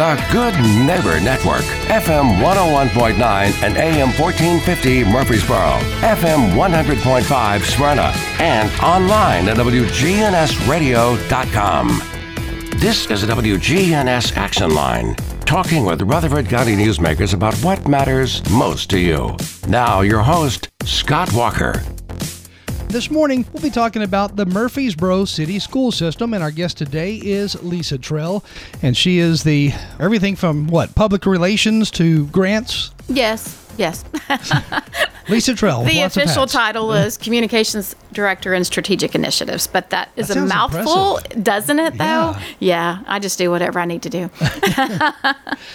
The Good Neighbor Network, FM 101.9 and AM 1450 Murfreesboro, FM 100.5 Smyrna, and online at WGNSradio.com. This is the WGNS Action Line, talking with Rutherford County newsmakers about what matters most to you. Now, your host, Scott Walker. This morning, we'll be talking about the Murfreesboro City School System, and our guest today is Lisa Trail, and she is the everything from what public relations to grants. Yes, yes. Lisa Trail. the of official hats. title is Communications Director and Strategic Initiatives, but that is That a mouthful, impressive. doesn't it? Though, Yeah. yeah, I just do whatever I need to do.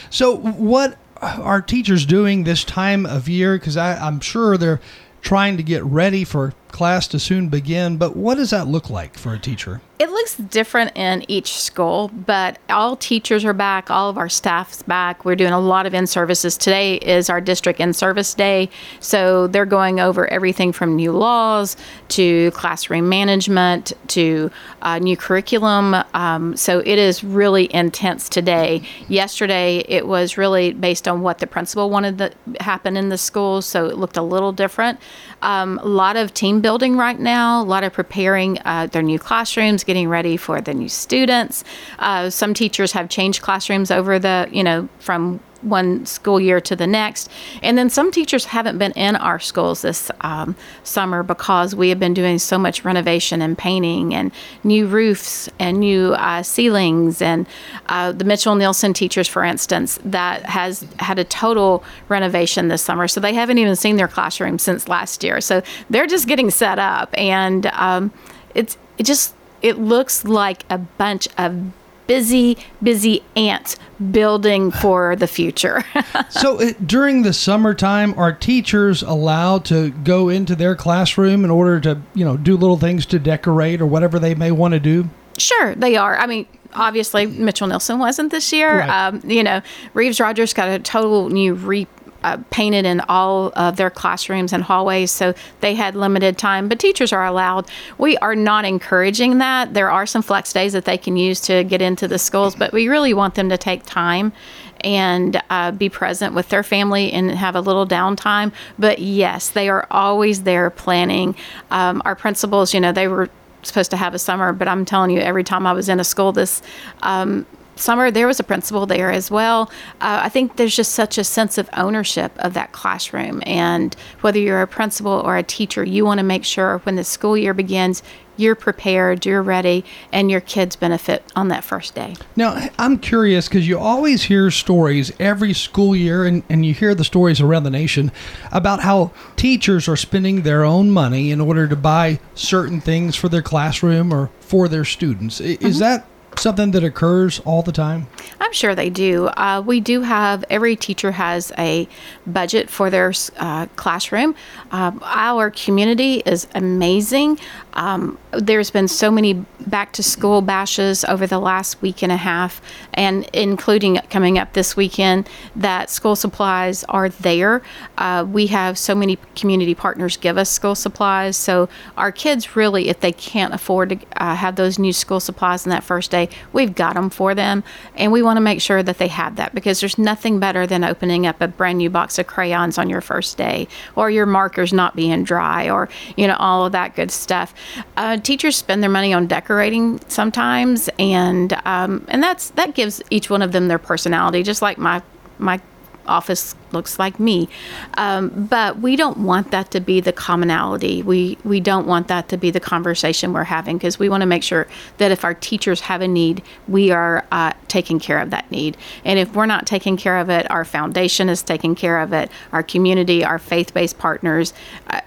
So, what are teachers doing this time of year? Because I'm sure they're trying to get ready for class to soon begin. But what does that look like for a teacher? It looks different in each school, but all teachers are back, all of our staff's back. We're doing a lot of in services. Today is our district in service day, so they're going over everything from new laws to classroom management to uh, new curriculum. Um, so it is really intense today. Yesterday, it was really based on what the principal wanted to happen in the school, so it looked a little different. Um, a lot of team building right now, a lot of preparing uh, their new classrooms, getting ready for the new students. Uh, some teachers have changed classrooms over the, you know, from one school year to the next. And then some teachers haven't been in our schools this um, summer because we have been doing so much renovation and painting and new roofs and new uh, ceilings. And uh, the Mitchell Neilson teachers, for instance, that has had a total renovation this summer. So they haven't even seen their classroom since last year. So they're just getting set up. And um, it's, it just, it looks like a bunch of busy, busy ants building for the future. so uh, during the summertime, are teachers allowed to go into their classroom in order to, you know, do little things to decorate or whatever they may want to do? sure, they are. I mean, obviously, Mitchell Neilson wasn't this year. Right. Um, you know, Reeves Rogers got a total new re. Uh, painted in all of their classrooms and hallways, so they had limited time. But teachers are allowed. We are not encouraging that. There are some flex days that they can use to get into the schools, but we really want them to take time and uh, be present with their family and have a little downtime. But yes, they are always there planning. Um, our principals, you know, they were supposed to have a summer, but I'm telling you, every time I was in a school this um, summer, there was a principal there as well. Uh, I think there's just such a sense of ownership of that classroom. And whether you're a principal or a teacher, you want to make sure when the school year begins, you're prepared, you're ready, and your kids benefit on that first day. Now, I'm curious because you always hear stories every school year, and, and you hear the stories around the nation about how teachers are spending their own money in order to buy certain things for their classroom or for their students. Is that something that occurs all the time? I'm sure they do. Uh, we do have every teacher has a budget for their uh, classroom. Um, our community is amazing. Um, there's been so many back to school bashes over the last week and a half, and including coming up this weekend, that school supplies are there. Uh, we have so many community partners give us school supplies, so our kids really, if they can't afford to uh, have those new school supplies in that first day, we've got them for them, and we want to make sure that they have that because there's nothing better than opening up a brand new box of crayons on your first day, or your markers not being dry, or you know all of that good stuff. Uh, teachers spend their money on decorating sometimes, and um, and that's that gives each one of them their personality, just like my my office looks like me. Um, but we don't want that to be the commonality. We we don't want that to be the conversation we're having because we want to make sure that if our teachers have a need, we are uh, taking care of that need. And if we're not taking care of it, our foundation is taking care of it. Our community, our faith-based partners. Uh,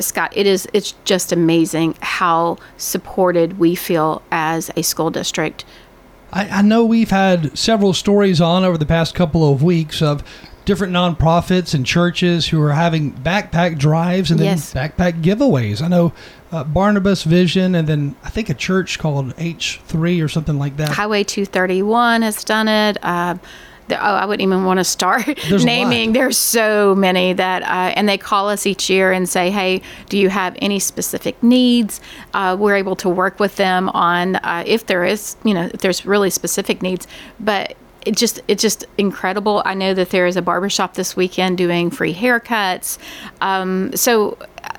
Scott, it is it's just amazing how supported we feel as a school district I, I know we've had several stories on over the past couple of weeks of different nonprofits and churches who are having backpack drives and then Yes. backpack giveaways. I know uh, Barnabas Vision and then I think a church called H3 or something like that. Highway 231 has done it. Uh, oh, I wouldn't even want to start There's naming. There's so many that, uh, and they call us each year and say, "Hey, do you have any specific needs?" Uh, we're able to work with them on uh, if there is, you know, if there's really specific needs. But it just it's just incredible. I know that there is a barbershop this weekend doing free haircuts. Um, so,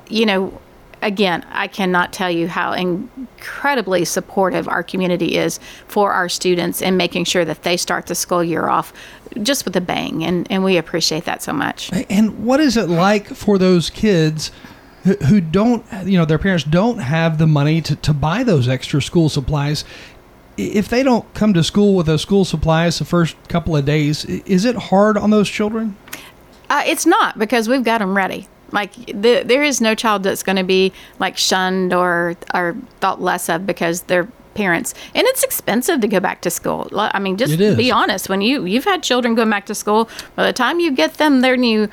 you know, again, I cannot tell you how incredibly supportive our community is for our students and making sure that they start the school year off just with a bang. And, and we appreciate that so much. And what is it like for those kids? who- don't, you know, their parents don't have the money to, to buy those extra school supplies. If they don't come to school with those school supplies the first couple of days, is it hard on those children? Uh, it's not because we've got them ready. Like the, there is no child that's going to be like shunned or or thought less of because their parents. And it's expensive to go back to school. I mean, just be honest. When you you've had children going back to school, by the time you get them their new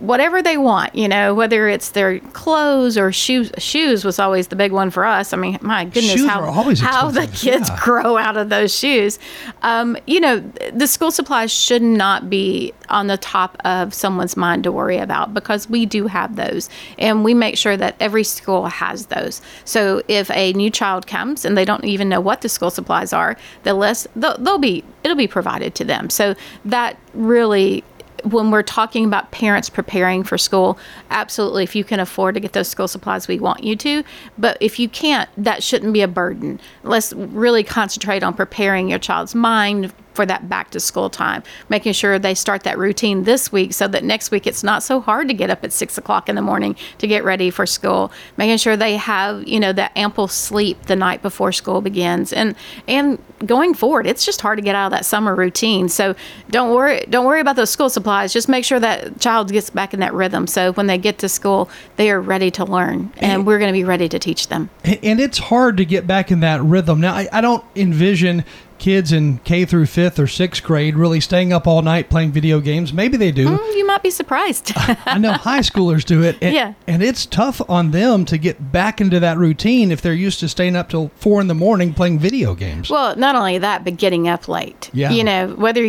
whatever they want, you know, whether it's their clothes or shoes. Shoes was always the big one for us. I mean, my goodness, Shoes how how the kids yeah. grow out of those shoes. Um, you know, the school supplies should not be on the top of someone's mind to worry about because we do have those and we make sure that every school has those. So if a new child comes and they don't even know what the school supplies are, the list they'll, they'll be it'll be provided to them. So that really when we're talking about parents preparing for school, absolutely, if you can afford to get those school supplies, we want you to. But if you can't, that shouldn't be a burden. Let's really concentrate on preparing your child's mind for that back to school time, making sure they start that routine this week so that next week it's not so hard to get up at six o'clock in the morning to get ready for school, making sure they have, you know, that ample sleep the night before school begins. And and going forward, it's just hard to get out of that summer routine. So don't worry don't worry about those school supplies. Just make sure that child gets back in that rhythm. So when they get to school, they are ready to learn. And we're gonna be ready to teach them. And, and it's hard to get back in that rhythm. Now, I, I don't envision kids in K through fifth or sixth grade really staying up all night playing video games. Maybe they do. Mm, You might be surprised. I know high schoolers do it. And, Yeah. And it's tough on them to get back into that routine if they're used to staying up till four in the morning playing video games. Well, not only that, but getting up late. Yeah. You know, whether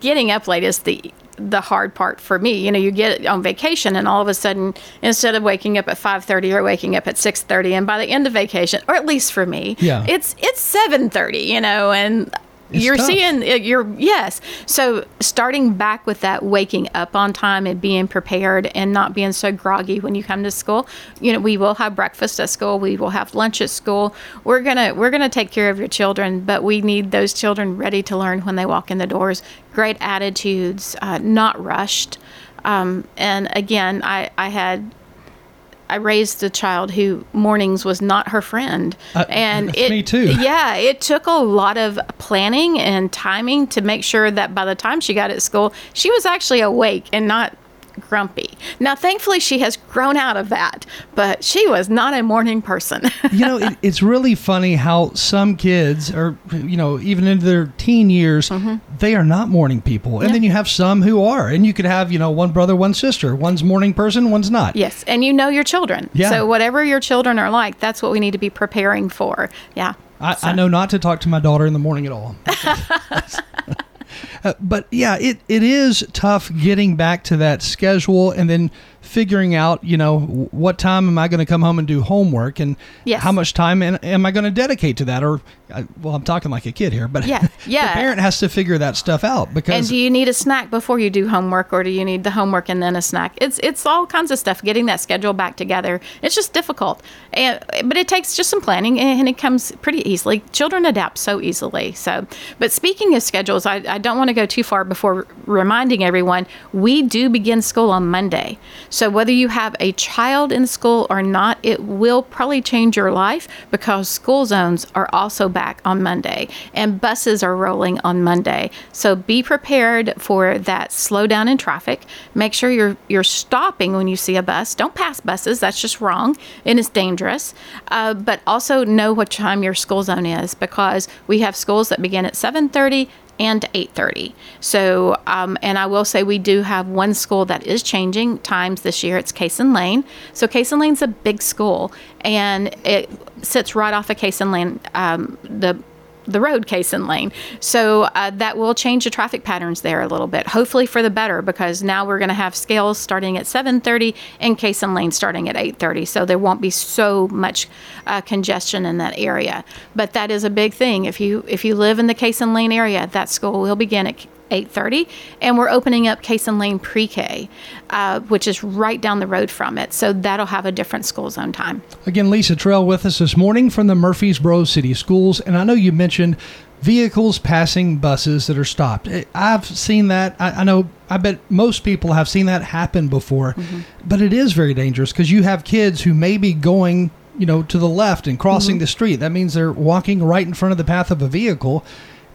getting up late is the the hard part for me. You know, you get on vacation and all of a sudden instead of waking up at 5:30 you're waking up at 6:30 and by the end of vacation, or at least for me, Yeah. it's it's 7:30, you know, and It's you're tough. seeing uh, you're yes. So starting back with that waking up on time and being prepared and not being so groggy when you come to school. You know, we will have breakfast at school, we will have lunch at school. We're to we're to take care of your children, but we need those children ready to learn when they walk in the doors. Great attitudes, uh, not rushed. Um, and again, I I had I raised a child who mornings was not her friend, Uh, and it me too. yeah, it took a lot of planning and timing to make sure that by the time she got at school, she was actually awake and not grumpy. Now, thankfully, she has grown out of that, but she was not a morning person. you know, it, it's really funny how some kids, are, you know, even into their teen years, they are not morning people, and Mm-hmm. Yeah. then you have some who are, and you could have you know one brother, one sister, one's morning person, one's not. yes, and you know your children. Yeah. So whatever your children are like, that's what we need to be preparing for. Yeah. I, So- I know not to talk to my daughter in the morning at all. Uh, but yeah, it, it is tough getting back to that schedule and then figuring out, you know, what time am I going to come home and do homework and Yes. how much time am, I going to dedicate to that? Or, well, I'm talking like a kid here, but Yeah, yeah. the parent has to figure that stuff out because. And do you need a snack before you do homework, or do you need the homework and then a snack? It's it's all kinds of stuff. Getting that schedule back together, it's just difficult. And but it takes just some planning, and it comes pretty easily. Children adapt so easily. So, but speaking of schedules, I, I don't want to go too far before reminding everyone we do begin school on Monday. So whether you have a child in school or not, it will probably change your life because school zones are also back on Monday and buses are rolling on Monday. So be prepared for that slowdown in traffic. Make sure you're you're stopping when you see a bus. Don't pass buses. That's just wrong and it's dangerous. Uh, but also know what time your school zone is because we have schools that begin at 7:30 and 8:30. So, um, and I will say we do have one school that is changing times this year. It's Cason Lane. So Cason Lane's a big school, and it sits right off of Cason Lane. Um, the the road, Cason Lane. So uh, that will change the traffic patterns there a little bit, hopefully for the better, because now we're going to have scales starting at 7:30 and Cason Lane starting at 8:30. So there won't be so much uh, congestion in that area. But that is a big thing. If you if you live in the Cason Lane area, that school will begin at 8.30 and we're opening up Cason Lane Pre-K, uh, which is right down the road from it. So that'll have a different school zone time. Again, Lisa Trail with us this morning from the Murfreesboro City Schools. And I know you mentioned vehicles passing buses that are stopped. I've seen that. I, I know, I bet most people have seen that happen before. Mm-hmm. But it is very dangerous because you have kids who may be going you know to the left and crossing mm-hmm. the street that means they're walking right in front of the path of a vehicle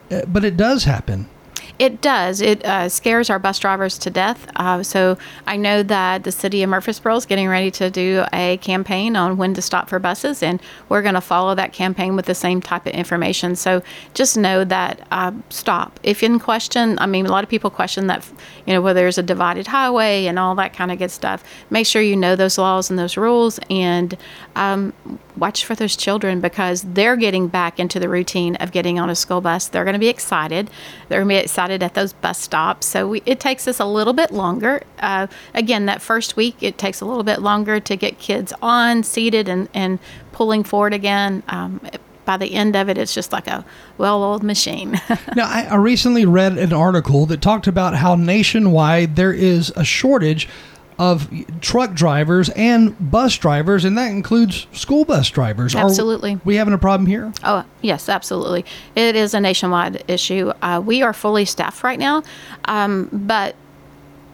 uh, but it does happen it does. It uh, scares our bus drivers to death. Uh, so I know that the city of Murfreesboro is getting ready to do a campaign on when to stop for buses, and we're going to follow that campaign with the same type of information. So just know that uh, stop. If in question, I mean, a lot of people question that, you know, whether there's a divided highway and all that kind of good stuff. Make sure you know those laws and those rules, and um, watch for those children because they're getting back into the routine of getting on a school bus. They're going to be excited. They're going to be excited at those bus stops. So we, it takes us a little bit longer. Uh, again, that first week, it takes a little bit longer to get kids on, seated, and, and pulling forward again. Um, by the end of it, it's just like a well oiled machine. now, I, I recently read an article that talked about how nationwide there is a shortage of truck drivers and bus drivers, and that includes school bus drivers. Absolutely. Are we having a problem here? Oh, yes, absolutely. It is a nationwide issue. Uh, we are fully staffed right now, um, but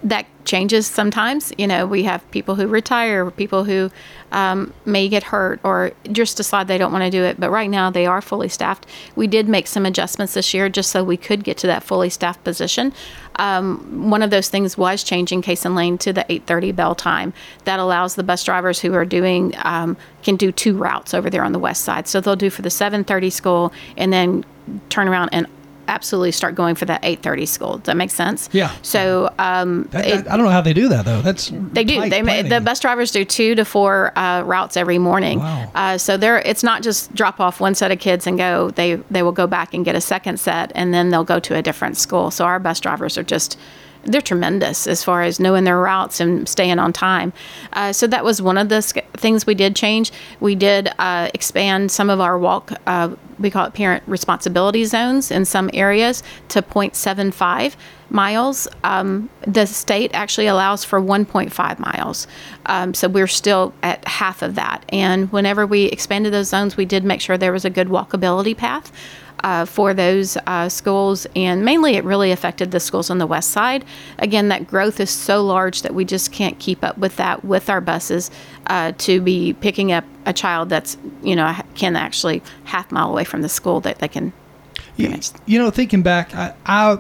that changes sometimes. You know, we have people who retire, people who um, may get hurt or just decide they don't want to do it. But right now, they are fully staffed. We did make some adjustments this year just so we could get to that fully staffed position. Um, one of those things was changing Cason Lane to the 8:30 bell time. That allows the bus drivers who are doing um, can do two routes over there on the west side. So they'll do for the 7:30 school and then turn around and absolutely start going for that 8:30 school. Does that make sense? Yeah. So um, that, it, I don't know how they do that though. That's they do. They planning. the bus drivers do two to four uh, routes every morning. Wow. Uh, so they're it's not just drop off one set of kids and go. They they will go back and get a second set and then they'll go to a different school. So our bus drivers are just they're tremendous as far as knowing their routes and staying on time. Uh, so that was one of the things we did change. We did uh, expand some of our walk, uh, we call it parent responsibility zones in some areas to 0.75 miles. Um, the state actually allows for 1.5 miles. Um, so we're still at half of that. And whenever we expanded those zones, we did make sure there was a good walkability path uh, for those uh, schools, and mainly it really affected the schools on the west side. Again, that growth is so large that we just can't keep up with that with our buses uh, to be picking up a child that's you know can actually half mile away from the school that they can. You, you know, thinking back, I, I,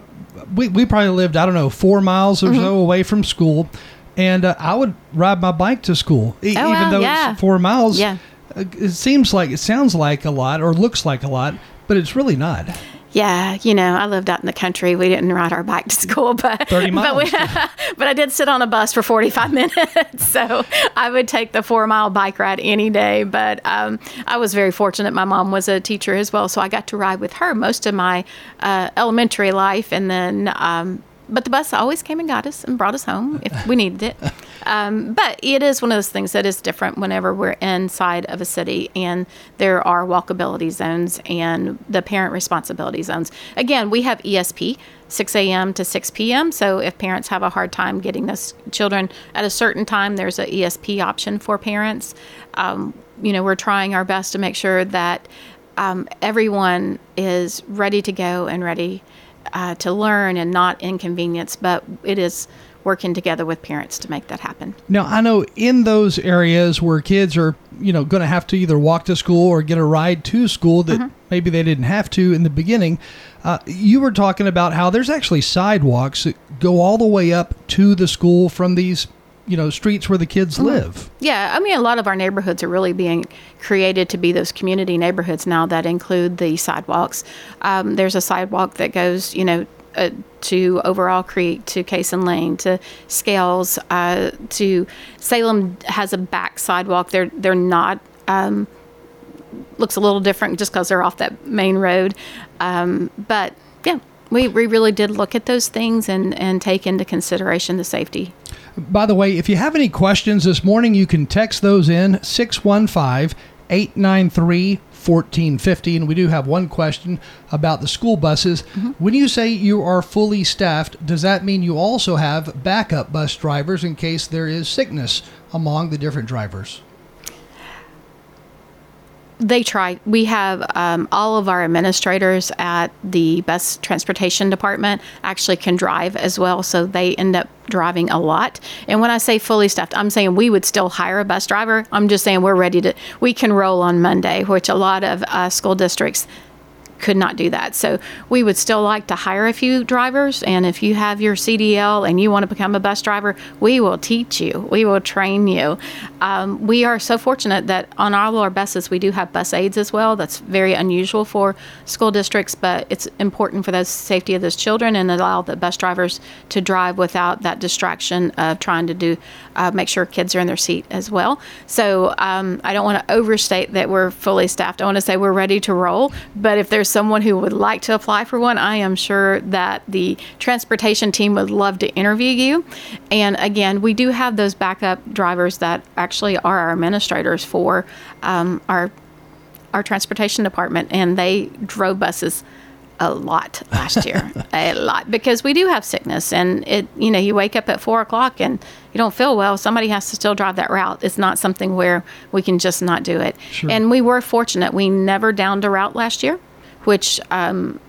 we we probably lived I don't know four miles or mm-hmm. so away from school, and uh, I would ride my bike to school, e- oh, even though yeah. it's four miles. Yeah. Uh, it seems like it sounds like a lot or looks like a lot, but it's really not. Yeah, you know, I lived out in the country. We didn't ride our bike to school, but 30 miles. But, we, but I did sit on a bus for 45 minutes. So I would take the four mile bike ride any day. But um, I was very fortunate. My mom was a teacher as well. So I got to ride with her most of my uh, elementary life. And then um, but the bus always came and got us and brought us home if we needed it. Um, but it is one of those things that is different whenever we're inside of a city and there are walkability zones and the parent responsibility zones. Again, we have ESP. 6 a.m. to 6 p.m. So if parents have a hard time getting those children at a certain time, there's a ESP option for parents. Um, you know, we're trying our best to make sure that um, everyone is ready to go and ready uh, to learn and not inconvenience, but it is working together with parents to make that happen. Now, I know in those areas where kids are, you know, going to have to either walk to school or get a ride to school that mm-hmm. maybe they didn't have to in the beginning, uh, you were talking about how there's actually sidewalks that go all the way up to the school from these you know streets where the kids mm-hmm. live. Yeah, I mean a lot of our neighborhoods are really being created to be those community neighborhoods now that include the sidewalks. Um, there's a sidewalk that goes, you know. Uh, to Overall Creek, to Cason Lane, to Scales, uh, to Salem has a back sidewalk. They're they're not um, looks a little different just because they're off that main road. Um, but yeah, we, we really did look at those things and, and take into consideration the safety. By the way, if you have any questions this morning, you can text those in 615 893 1450. And we do have one question about the school buses. Mm-hmm. When you say you are fully staffed, does that mean you also have backup bus drivers in case there is sickness among the different drivers? They try. We have um, all of our administrators at the bus transportation department actually can drive as well, so they end up driving a lot. And when I say fully staffed, I'm saying we would still hire a bus driver. I'm just saying we're ready to. We can roll on Monday, which a lot of uh, school districts could not do that. So we would still like to hire a few drivers. And if you have your CDL and you want to become a bus driver, we will teach you, we will train you. Um, we are so fortunate that on all our buses, we do have bus aides as well. That's very unusual for school districts, but it's important for the safety of those children and allow the bus drivers to drive without that distraction of trying to do uh, make sure kids are in their seat as well. So um, I don't want to overstate that we're fully staffed. I want to say we're ready to roll, but if there's someone who would like to apply for one, I am sure that the transportation team would love to interview you. And again, we do have those backup drivers that actually are our administrators for um, our our transportation department, and they drove buses a lot last year, a lot because we do have sickness, and it you know you wake up at four o'clock and you don't feel well. Somebody has to still drive that route. It's not something where we can just not do it. Sure. And we were fortunate; we never downed a route last year, which um,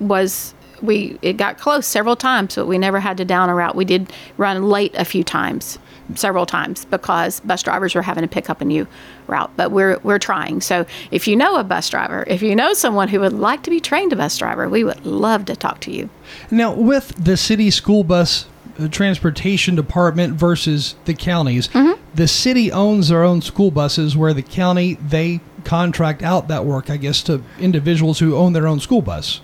was we it got close several times, but we never had to down a route. We did run late a few times, several times because bus drivers were having to pick up a new route. But we're we're trying. So if you know a bus driver, if you know someone who would like to be trained a bus driver, we would love to talk to you. Now, with the city school bus uh, transportation department versus the counties, mm-hmm. the city owns their own school buses, where the county they contract out that work, I guess, to individuals who own their own school bus.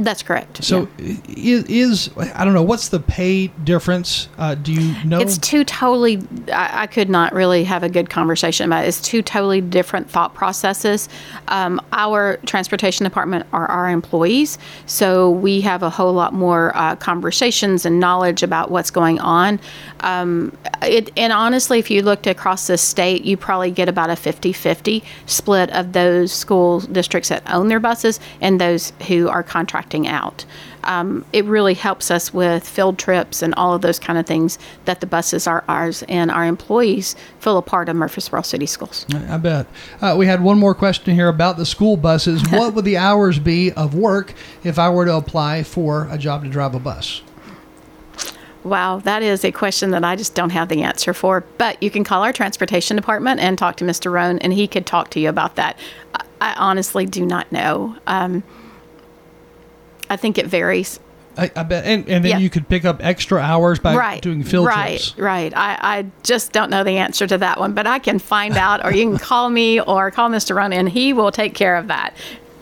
That's correct. So yeah. is, is, I don't know what's the pay difference? Uh, do you know? It's two totally. I, I, could not really have a good conversation about. It. It's two totally different thought processes. Um, our transportation department are our employees, so we have a whole lot more uh, conversations and knowledge about what's going on. Um, it, and honestly, if you looked across the state, you probably get about a 50-50 split of those school districts that own their buses and those who are contracted out. Um, it really helps us with field trips and all of those kind of things that the buses are ours and our employees feel a part of Murfreesboro City Schools. I bet. Uh, we had one more question here about the school buses. what would the hours be of work if I were to apply for a job to drive a bus? Wow, that is a question that I just don't have the answer for. But you can call our transportation department and talk to Mr. Roan, and he could talk to you about that. I, I honestly do not know. Um, I think it varies. I, I bet, and, and then yeah. you could pick up extra hours by right, doing field right, trips. Right, right. I, I just don't know the answer to that one, but I can find out, or you can call me or call Mr. Roan, and he will take care of that.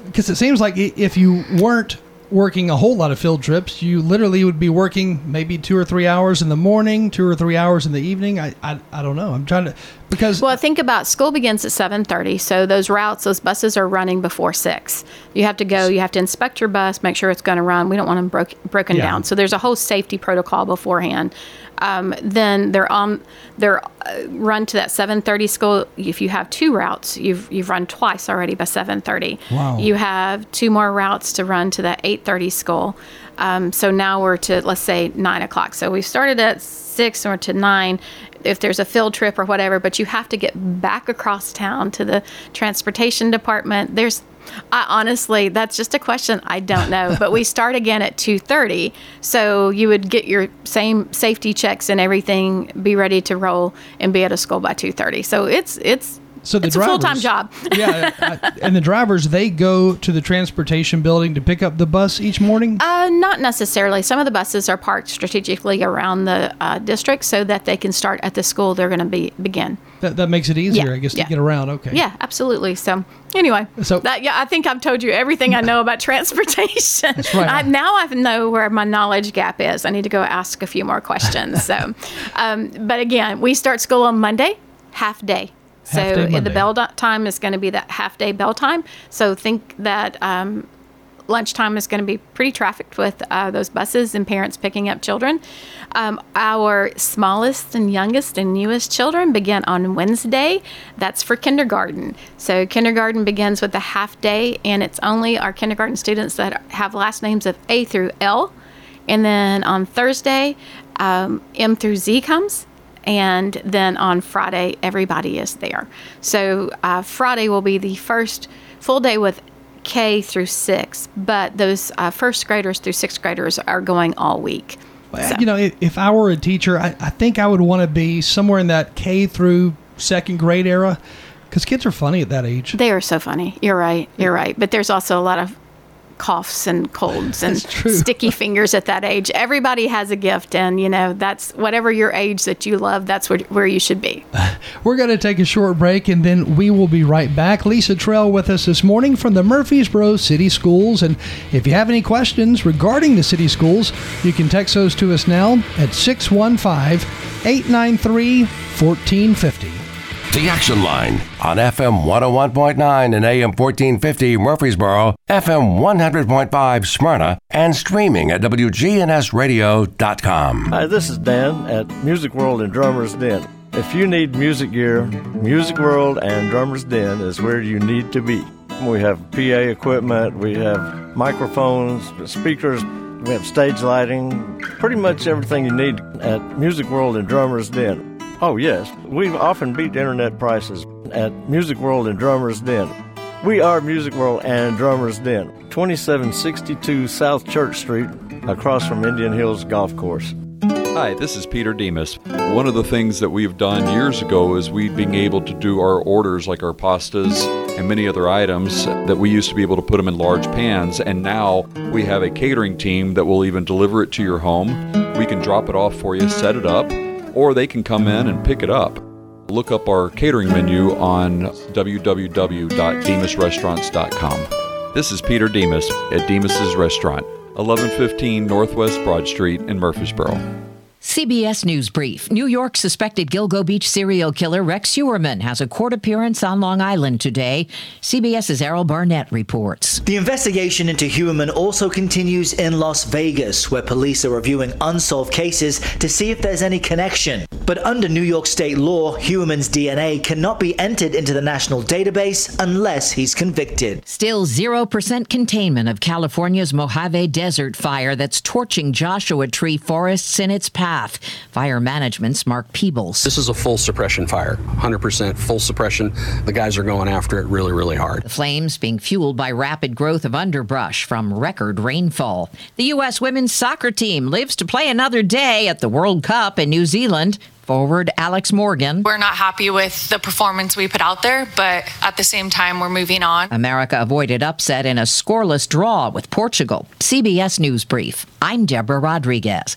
Because it seems like if you weren't working a whole lot of field trips. You literally would be working maybe two or three hours in the morning, two or three hours in the evening. I, I, I don't know. I'm trying to because well, think about school begins at 7:30, so those routes, those buses are running before six. You have to go. You have to inspect your bus, make sure it's going to run. We don't want them broke, broken yeah. down. So there's a whole safety protocol beforehand. Um, then they're on they're uh, run to that 7:30 school. If you have two routes, you've you've run twice already by 7:30. Wow. You have two more routes to run to that 8:30 school. Um, so now we're to let's say nine o'clock. So we started at six or to nine, if there's a field trip or whatever, but you have to get back across town to the transportation department. There's I honestly, that's just a question I don't know. but we start again at 2:30, so you would get your same safety checks and everything, be ready to roll, and be at a school by 2:30. So it's it's so the it's drivers, a full time job. yeah, I, and the drivers they go to the transportation building to pick up the bus each morning. Uh, not necessarily. Some of the buses are parked strategically around the uh, district so that they can start at the school they're going to be begin. That, that makes it easier, yeah, I guess, to yeah. get around. Okay. Yeah, absolutely. So anyway, so that, yeah, I think I've told you everything I know about transportation. That's right. I, now I know where my knowledge gap is. I need to go ask a few more questions. so, um, but again, we start school on Monday, half day So the bell time is going to be that half day bell time. So think that um, lunchtime is going to be pretty trafficked with uh, those buses and parents picking up children. Um, our smallest and youngest and newest children begin on Wednesday. That's for kindergarten. So kindergarten begins with a half day, and it's only our kindergarten students that have last names of A through L. And then on Thursday, um, M through Z comes. And then on Friday, everybody is there. So uh, Friday will be the first full day with K through six, but those uh, first graders through sixth graders are going all week. So- You know, if, if I were a teacher, I, I think I would want to be somewhere in that K through second grade era because kids are funny at that age. They are so funny. You're right. You're right. But there's also a lot of coughs and colds and sticky fingers at that age. Everybody has a gift, and you know that's whatever your age that you love. That's where, where you should be. We're going to take a short break and then we will be right back. Lisa Trail with us this morning from the Murfreesboro City Schools. And if you have any questions regarding the city schools, you can text those to us now at 615 893 1450. The Action Line on FM 101.9 and AM 1450 Murfreesboro, FM 100.5 Smyrna, and streaming at WGNSradio.com. Hi, this is Dan at Music World and Drummers Den. If you need music gear, Music World and Drummers Den is where you need to be. We have PA equipment, we have microphones, speakers, we have stage lighting, pretty much everything you need at Music World and Drummers Den. Oh, yes, we often beat internet prices at Music World and Drummers Den. We are Music World and Drummers Den, 2762 South Church Street, across from Indian Hills Golf Course. Hi, this is Peter Demos. One of the things that we've done years ago is we being able to do our orders like our pastas and many other items that we used to be able to put them in large pans and now we have a catering team that will even deliver it to your home. We can drop it off for you, set it up, or they can come in and pick it up. Look up our catering menu on www.demosrestaurants.com. This is Peter Demos at Demos's Restaurant, 1115 Northwest Broad Street in Murfreesboro. CBS News Brief. New York suspected Gilgo Beach serial killer Rex Heuermann has a court appearance on Long Island today. CBS's Errol Barnett reports. The investigation into Heuermann also continues in Las Vegas, where police are reviewing unsolved cases to see if there's any connection. But under New York state law, Heuermann's DNA cannot be entered into the national database unless he's convicted. Still 0% containment of California's Mojave Desert fire that's torching Joshua Tree forests in its path. Fire Management's Mark Peebles. This is a full suppression fire, 100% full suppression. The guys are going after it really, really hard. The flames being fueled by rapid growth of underbrush from record rainfall. The U.S. women's soccer team lives to play another day at the World Cup in New Zealand. Forward Alex Morgan. We're not happy with the performance we put out there, but at the same time, we're moving on. America avoided upset in a scoreless draw with Portugal. CBS News Brief. I'm Deborah Rodriguez.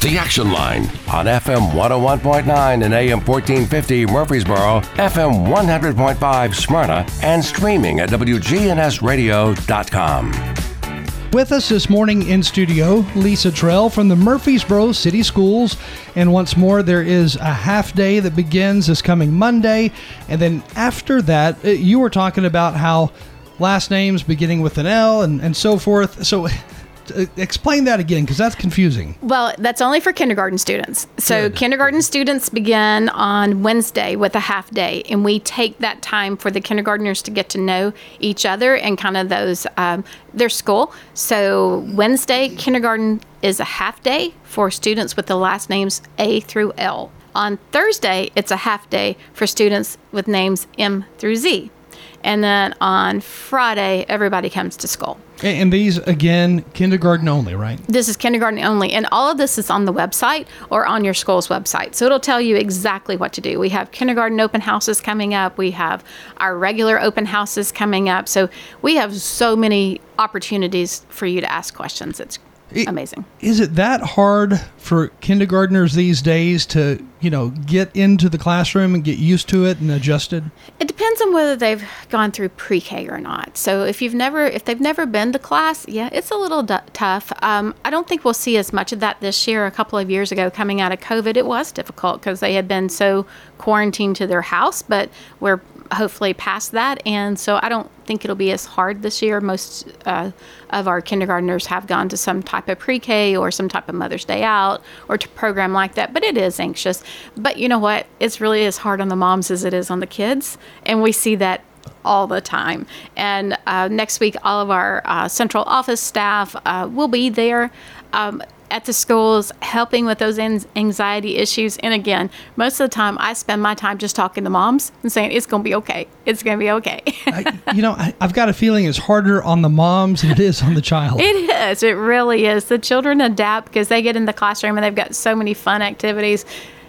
The Action Line on FM 101.9 and AM 1450 Murfreesboro, FM 100.5 Smyrna, and streaming at WGNSradio.com. With us this morning in studio, Lisa Trail from the Murfreesboro City Schools. And once more, there is a half day that begins this coming Monday. And then after that, uh, you were talking about how last names beginning with an L and, and so forth. So explain that again because that's confusing. Well, that's only for kindergarten students. So kindergarten students begin on Wednesday with a half day, and we take that time for the kindergartners to get to know each other and kind of those um, their school. So Wednesday kindergarten is a half day for students with the last names A through L. On Thursday, it's a half day for students with names M through Z. And then on Friday, everybody comes to school. And these again, kindergarten only, right? This is kindergarten only, and all of this is on the website or on your school's website. So it'll tell you exactly what to do. We have kindergarten open houses coming up. We have our regular open houses coming up. So we have so many opportunities for you to ask questions. It's amazing. Is it that hard for kindergartners these days to, you know, get into the classroom and get used to it and adjusted? It depends on whether they've gone through pre-K or not. So if you've never, if they've never been to class, yeah, it's a little d- tough. Um, I don't think we'll see as much of that this year. A couple of years ago, coming out of COVID, it was difficult because they had been so quarantined to their house. But we're hopefully past that, and so I don't think it'll be as hard this year. Most uh, of our kindergartners have gone to some type of pre-K or some type of Mother's Day out or to program like that. But it is anxious. But you know what? It's really as hard on the moms as it is on the kids, and we see that all the time. And uh, next week, all of our uh, central office staff uh, will be there. Um, at the schools, helping with those anxiety issues. And again, most of the time, I spend my time just talking to moms and saying, It's going to be okay. It's going to be okay. You know, I, I've got a feeling it's harder on the moms than it is on the child. It is. It really is. The children adapt because they get in the classroom and they've got so many fun activities.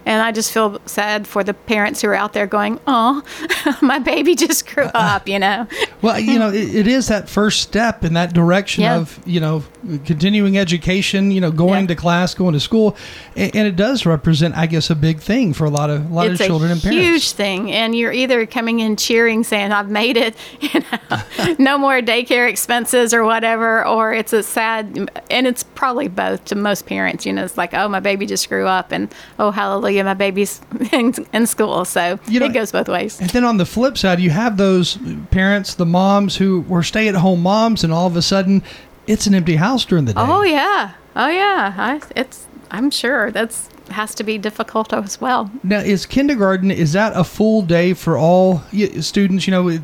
And I just feel sad for the parents who are out there going, "Oh, my baby just grew up," you know. Well, you know, it, it is that first step in that direction Yeah. of, you know, continuing education, you know, going to class, going to school. And, and it does represent, I guess, a big thing for a lot of, a lot it's of children a and parents. huge thing, and you're either coming in cheering, saying "I've made it," you know, no more daycare expenses or whatever, or it's a sad, and it's probably both to most parents. You know, it's like, "Oh, my baby just grew up," and "Oh, hallelujah, my baby's in, in school." So You know, it goes both ways. And then on the flip side, you have those parents, the moms who were stay at home moms, and all of a sudden it's an empty house during the day. Oh yeah, oh yeah. I, it's I'm sure that's has to be difficult as well. Now, is kindergarten is that a full day for all students? You know,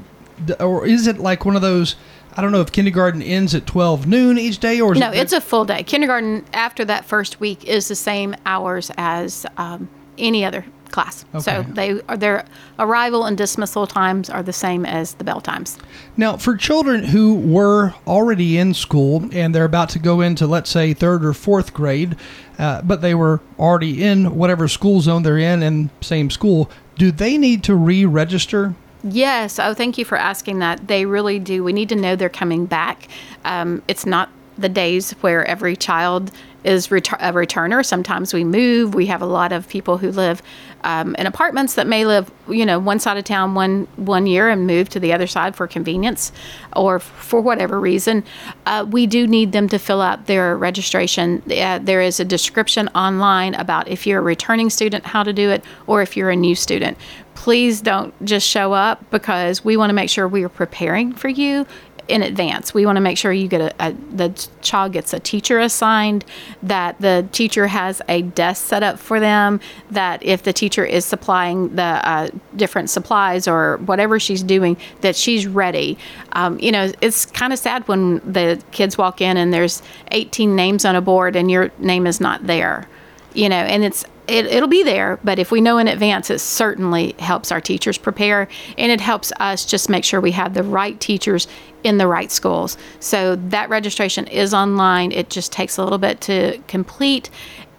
or is it like one of those? I don't know if kindergarten ends at twelve noon each day, or is No, it, it's a full day. Kindergarten after that first week is the same hours as um, any other class. So they are their arrival and dismissal times are the same as the bell times. Now, for children who were already in school and they're about to go into, let's say, third or fourth grade, uh, but they were already in whatever school zone they're in and same school, do they need to re-register? Yes. Oh, thank you for asking that. They really do. We need to know they're coming back. Um, it's not the days where every child is a returner. Sometimes we move. We have a lot of people who live um, in apartments that may live, you know, one side of town one one year and move to the other side for convenience, or for whatever reason. Uh, we do need them to fill out their registration. Uh, there is a description online about if you're a returning student, how to do it, or if you're a new student please don't just show up because we want to make sure we are preparing for you in advance. We want to make sure you get a, a the child gets a teacher assigned, that the teacher has a desk set up for them, that if the teacher is supplying the uh, different supplies or whatever she's doing, that she's ready. Um, you know, it's kind of sad when the kids walk in and there's 18 names on a board and your name is not there you know and it's it, it'll be there but if we know in advance it certainly helps our teachers prepare and it helps us just make sure we have the right teachers in the right schools. So that registration is online. It just takes a little bit to complete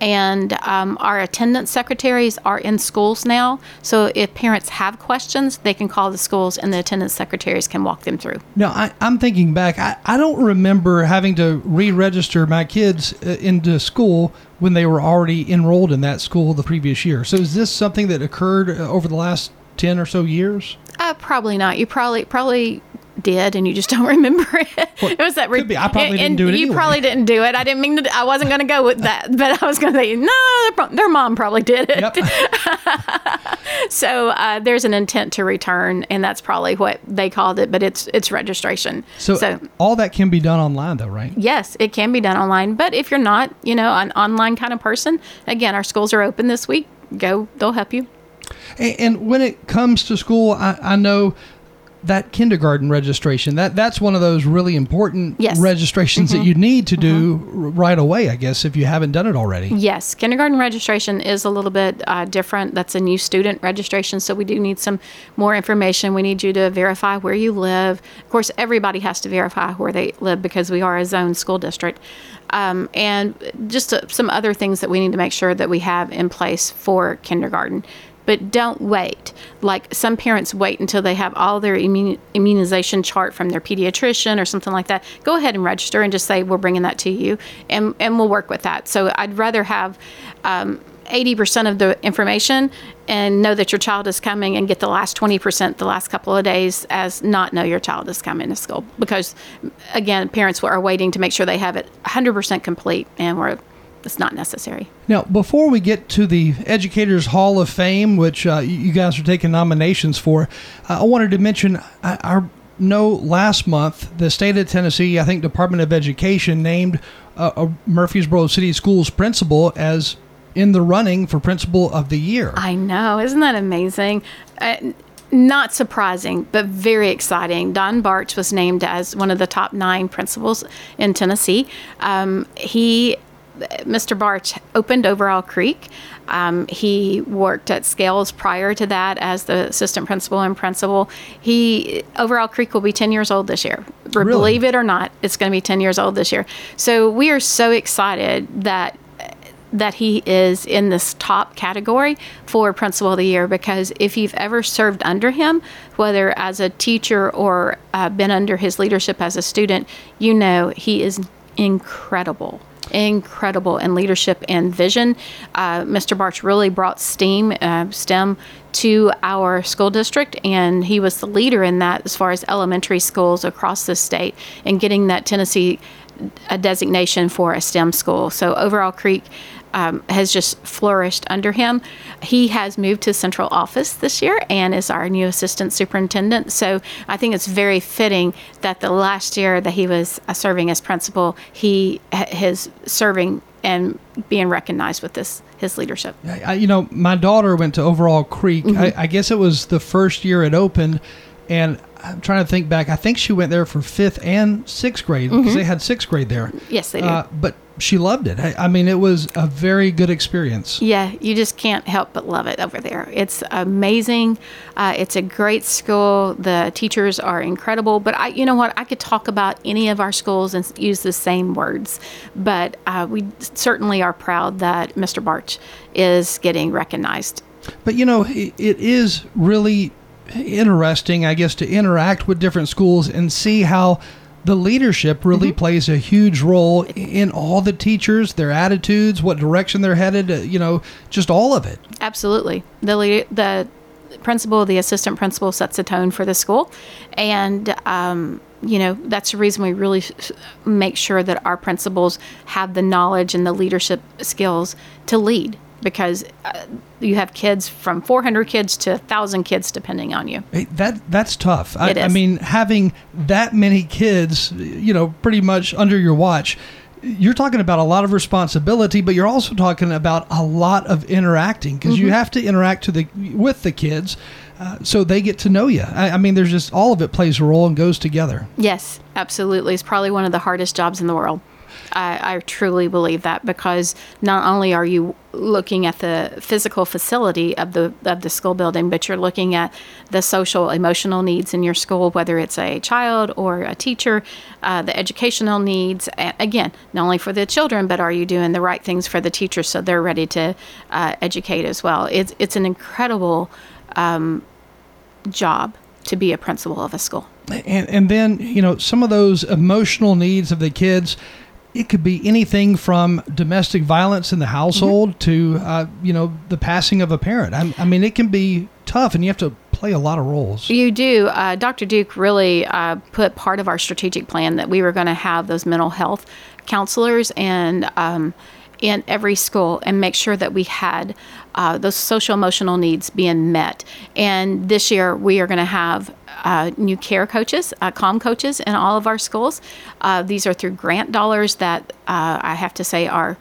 and um, our attendance secretaries are in schools now so if parents have questions they can call the schools and the attendance secretaries can walk them through No, I, I'm thinking back. I, I don't remember having to re-register my kids uh, into school when they were already enrolled in that school the previous year. So is this something that occurred uh, over the last ten or so years? Uh, probably not. You probably probably did, and you just don't remember it. it was that. be. I probably and, didn't do it You anyway. probably didn't do it. I didn't mean to. I wasn't going to go with that, but I was going to say no. Their, their mom probably did it. Yep. so uh, there's an intent to return, and that's probably what they called it. But it's it's registration. So, all that can be done online, though, right? Yes, it can be done online. But if you're not, you know, an online kind of person, again, our schools are open this week. Go, they'll help you. And, and when it comes to school, I, I know that kindergarten registration that that's one of those really important Yes. registrations Mhm. that you need to do r- right away i guess if you haven't done it already Yes, kindergarten registration is a little bit uh, different. That's a new student registration, so we do need some more information. We need you to verify where you live. Of course, everybody has to verify where they live because we are a zone school district. Um, and just uh, some other things that we need to make sure that we have in place for kindergarten. But don't wait. Like some parents wait until they have all their immun- immunization chart from their pediatrician or something like that. Go ahead and register and just say we're bringing that to you, and and we'll work with that. So I'd rather have. Um, 80% of the information and know that your child is coming and get the last 20% the last couple of days as not know your child is coming to school because again parents are waiting to make sure they have it 100% complete and we're it's not necessary Now, before we get to the Educators Hall of Fame, which uh, you guys are taking nominations for, uh, I wanted to mention I, I know last month the state of Tennessee, I think Department of Education named uh, a Murfreesboro City Schools principal as in the running for principal of the year. I know. Isn't that amazing? Uh, not surprising, but very exciting. Don Barch was named as one of the top nine principals in Tennessee. Um, he, Mr. Barch, opened Overall Creek. Um, he worked at Scales prior to that as the assistant principal and principal. He Overall Creek will be 10 years old this year. Really? Believe it or not, it's going to be 10 years old this year. So we are so excited that that he is in this top category for principal of the year because if you've ever served under him whether as a teacher or uh, been under his leadership as a student you know he is incredible incredible in leadership and vision uh, mr barch really brought steam uh, stem to our school district and he was the leader in that as far as elementary schools across the state and getting that tennessee a designation for a STEM school. So Overall Creek um, has just flourished under him. He has moved to central office this year and is our new assistant superintendent. So I think it's very fitting that the last year that he was uh, serving as principal, he h- is serving and being recognized with this his leadership. I, you know, my daughter went to Overall Creek. Mhm. I, I guess it was the first year it opened, and I'm trying to think back. I think she went there for fifth and sixth grade because Mhm. they had sixth grade there. Yes, they do. Uh, but she loved it. I, I mean, it was a very good experience. Yeah, you just can't help but love it over there. It's amazing. Uh, it's a great school. The teachers are incredible. But I, you know what? I could talk about any of our schools and use the same words. But uh, we certainly are proud that Mr. Barch is getting recognized. But you know, it is really interesting, I guess, to interact with different schools and see how the leadership really Mm-hmm. plays a huge role in all the teachers, their attitudes, what direction they're headed. uh, You know, just all of it. Absolutely. The leader, the principal, the assistant principal sets the tone for the school, and um, you know that's the reason we really make sure that our principals have the knowledge and the leadership skills to lead because uh, you have kids from 400 kids to 1,000 kids depending on you. Hey, that that's tough. I, I mean, having that many kids, you know, pretty much under your watch, you're talking about a lot of responsibility, but you're also talking about a lot of interacting because you Mhm. have to interact to the with the kids, uh, so they get to know you. I, I mean, there's just all of it plays a role and goes together. Yes, absolutely. It's probably one of the hardest jobs in the world. I, I truly believe that because not only are you looking at the physical facility of the of the school building, but you're looking at the social emotional needs in your school, whether it's a child or a teacher, uh, the educational needs. Again, not only for the children, but are you doing the right things for the teachers so they're ready to uh, educate as well? It's it's an incredible um, job to be a principal of a school. and and then you know some of those emotional needs of the kids it could be anything from domestic violence in the household to uh, you know the passing of a parent I, I mean it can be tough and you have to play a lot of roles You do. Uh, Dr. Duke really uh, put part of our strategic plan that we were going to have those mental health counselors and um, in every school and make sure that we had uh, those social emotional needs being met. And this year we are going to have uh, new care coaches, uh, calm coaches in all of our schools. Uh, these are through grant dollars that uh, I have to say are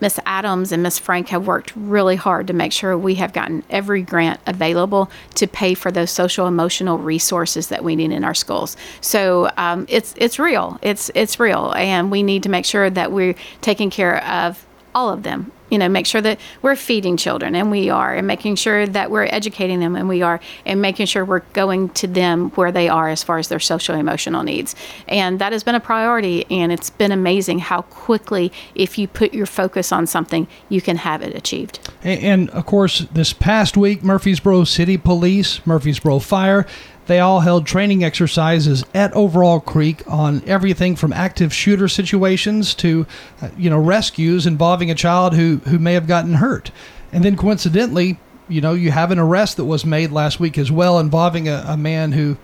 Miss Adams and Miss Frank have worked really hard to make sure we have gotten every grant available to pay for those social emotional resources that we need in our schools. So um, it's it's real. It's it's real, and we need to make sure that we're taking care of all of them you know make sure that we're feeding children and we are and making sure that we're educating them and we are and making sure we're going to them where they are as far as their social emotional needs. And that has been a priority and it's been amazing how quickly if you put your focus on something you can have it achieved. And, of course this past week murfreesboro city police murfreesboro fire they all held training exercises at Overall Creek on everything from active shooter situations to, uh, you know, rescues involving a child who, who may have gotten hurt. And then coincidentally, you know, you have an arrest that was made last week as well involving a, a man who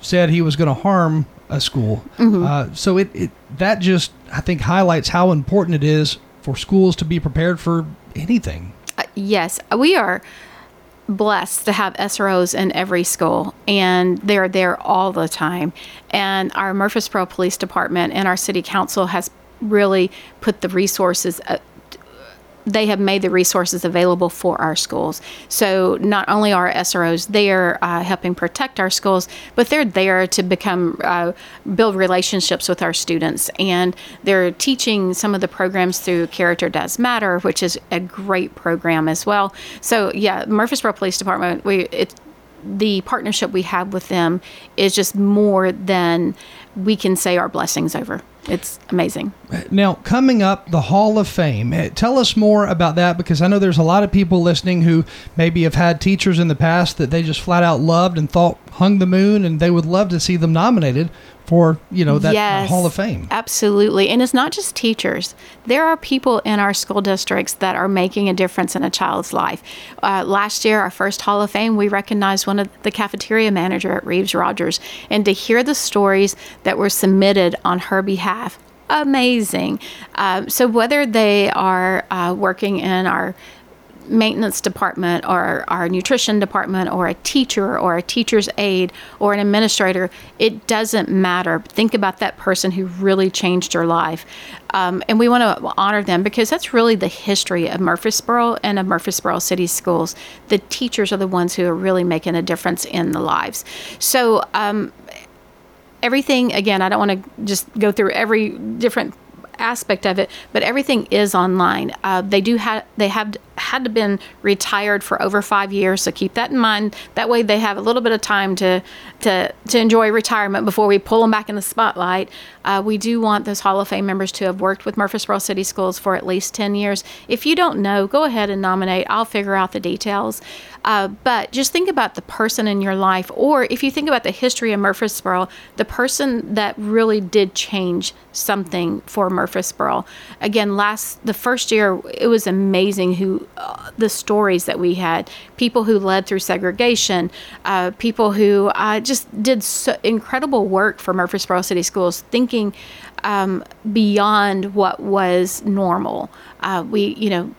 said he was going to harm a school. Mm-hmm. Uh, so it, it that just I think highlights how important it is for schools to be prepared for anything. Uh, yes, we are blessed to have SROs in every school, and they're there all the time. And our Murfreesboro Police Department and our City Council has really put the resources uh, they have made the resources available for our schools. So not only are SROs there uh, helping protect our schools, but they're there to become uh, build relationships with our students, and they're teaching some of the programs through Character Does Matter, which is a great program as well. So yeah, Murfreesboro Police Department, we it the partnership we have with them is just more than we can say our blessings over. It's amazing. Now, coming up, the Hall of Fame. Eh, tell us more about that because I know there's a lot of people listening who maybe have had teachers in the past that they just flat out loved and thought hung the moon, and they would love to see them nominated for you know that yes, Hall of Fame. Absolutely, and it's not just teachers. There are people in our school districts that are making a difference in a child's life. Uh, last year, our first Hall of Fame, we recognized one of the cafeteria manager at Reeves Rogers, and to hear the stories that were submitted on her behalf amazing. Uh, so whether they are uh, working in our maintenance department or our nutrition department or a teacher or a teacher's aide or an administrator, it doesn't matter. Think about that person who really changed your life. Um, and we want to honor them because that's really the history of Murfreesboro and of Murfreesboro City Schools. The teachers are the ones who are really making a difference in the lives. So, um, everything again i don't want to just go through every different aspect of it, but everything is online. Uh, they do have they have had to been retired for over five years, so keep that in mind. That way, they have a little bit of time to to to enjoy retirement before we pull them back in the spotlight. Uh, we do want those Hall of Fame members to have worked with Murfreesboro City Schools for at least ten years. If you don't know, go ahead and nominate. I'll figure out the details. Uh, but just think about the person in your life, or if you think about the history of Murfreesboro, the person that really did change something for Murfreesboro. Again, last the first year, it was amazing who uh, the stories that we had. People who led through segregation, uh, people who uh, just did so incredible work for Murfreesboro City Schools, thinking um, beyond what was normal. Uh, we, you know,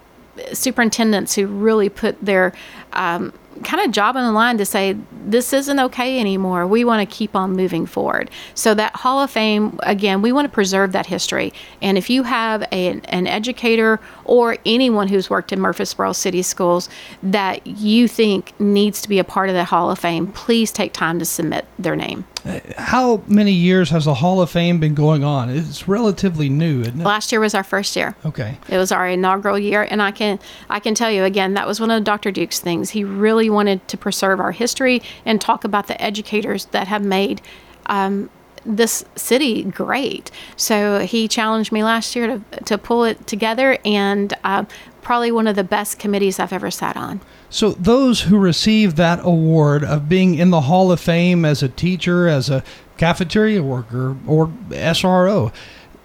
superintendents who really put their um, kind of job on the line to say this isn't okay anymore. We want to keep on moving forward. So that Hall of Fame, again, we want to preserve that history. And if you have a, an educator or anyone who's worked in Murfreesboro City Schools that you think needs to be a part of that Hall of Fame, please take time to submit their name. How many years has the Hall of Fame been going on? It's relatively new, isn't it? Last year was our first year. Okay. It was our inaugural year, and I can I can tell you again that was one of Dr. Duke's things. He really wanted to preserve our history and talk about the educators that have made. Um, this city great. So he challenged me last year to, to pull it together, and uh, probably one of the best committees I've ever sat on. So, those who receive that award of being in the Hall of Fame as a teacher, as a cafeteria worker, or SRO,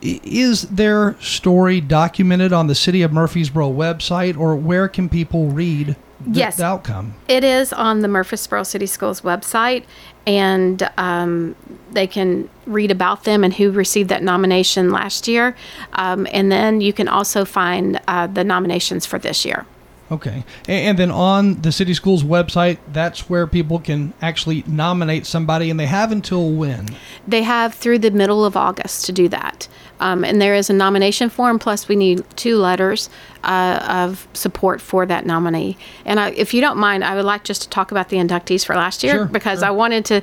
is their story documented on the City of Murfreesboro website, or where can people read the, yes, the outcome? It is on the Murfreesboro City Schools website, and um, they can read about them and who received that nomination last year. Um, and then you can also find uh, the nominations for this year. Okay. And, and then on the city schools website, that's where people can actually nominate somebody, and they have until when? They have through the middle of August to do that. Um, and there is a nomination form, plus we need two letters uh, of support for that nominee. And I, if you don't mind, I would like just to talk about the inductees for last year Sure, because sure. I wanted to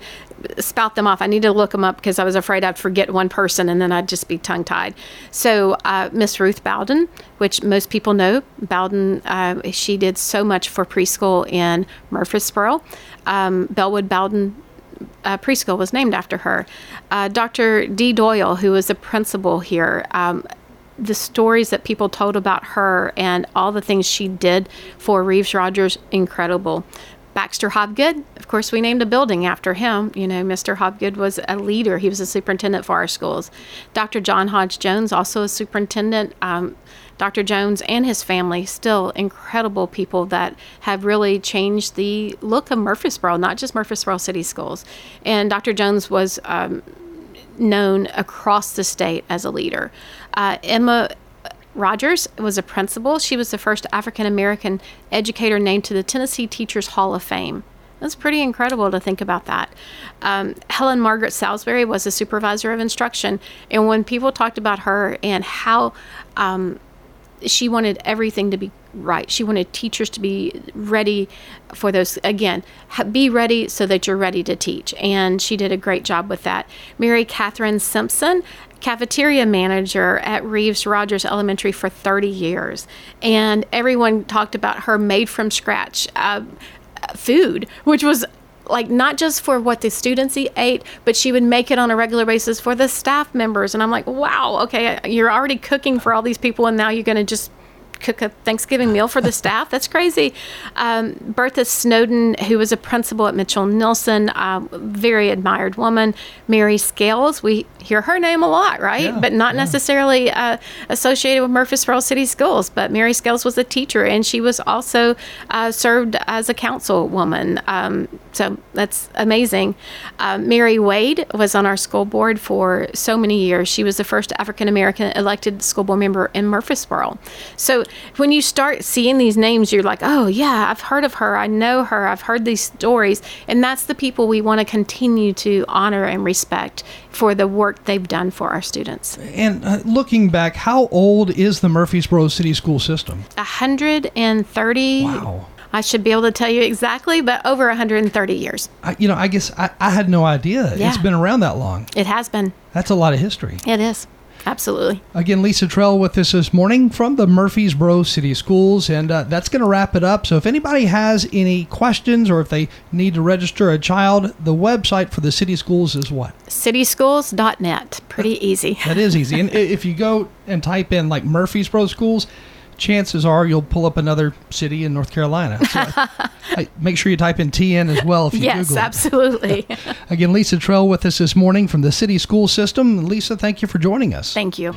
spout them off. I need to look them up because I was afraid I'd forget one person and then I'd just be tongue tied. So, uh, Miss Ruth Bowden, which most people know, Bowden, uh, she did so much for preschool in Murfreesboro. Um, Bellwood Bowden uh, preschool was named after her. Uh, Dr. D. Doyle, who was the principal here, um, the stories that people told about her and all the things she did for Reeves Rogers, incredible. Baxter Hobgood, of course, we named a building after him. You know, Mr. Hobgood was a leader. He was a superintendent for our schools. Dr. John Hodge Jones, also a superintendent. Um, Dr. Jones and his family, still incredible people that have really changed the look of Murfreesboro, not just Murfreesboro City Schools. And Dr. Jones was um, known across the state as a leader. Uh, Emma Rogers was a principal. She was the first African American educator named to the Tennessee Teachers Hall of Fame. That's pretty incredible to think about that. Um, Helen Margaret Salisbury was a supervisor of instruction. And when people talked about her and how um, she wanted everything to be right. She wanted teachers to be ready for those again, be ready so that you're ready to teach. And she did a great job with that. Mary Catherine Simpson, cafeteria manager at Reeves Rogers Elementary for 30 years. And everyone talked about her made from scratch uh, food, which was like not just for what the students ate, but she would make it on a regular basis for the staff members. And I'm like, wow, okay, you're already cooking for all these people, and now you're going to just cook a Thanksgiving meal for the staff. That's crazy. Um, Bertha Snowden, who was a principal at Mitchell Neilson, um, very admired woman. Mary Scales, we hear her name a lot, right? Yeah, but not yeah. necessarily uh, associated with Murfreesboro City Schools. But Mary Scales was a teacher, and she was also uh, served as a councilwoman. Um, so that's amazing. Um, Mary Wade was on our school board for so many years. She was the first African American elected school board member in Murfreesboro. So when you start seeing these names, you're like, oh, yeah, I've heard of her. I know her. I've heard these stories. And that's the people we want to continue to honor and respect for the work they've done for our students. And uh, looking back, how old is the Murfreesboro City School System? 130. Wow. I should be able to tell you exactly, but over 130 years. I, you know, I guess I, I had no idea it's been around that long. It has been. That's a lot of history. It is. Absolutely. Again, Lisa Trail with us this morning from the Murfreesboro City Schools, and uh, that's going to wrap it up. So, if anybody has any questions or if they need to register a child, the website for the city schools is what? Cityschools.net. Pretty easy. That is easy. and if you go and type in like Murfreesboro Schools, chances are you'll pull up another city in North Carolina. So, I- make sure you type in TN as well if you Yes, Google it. absolutely. Again, Lisa Trail with us this morning from the city school system. Lisa, thank you for joining us. Thank you.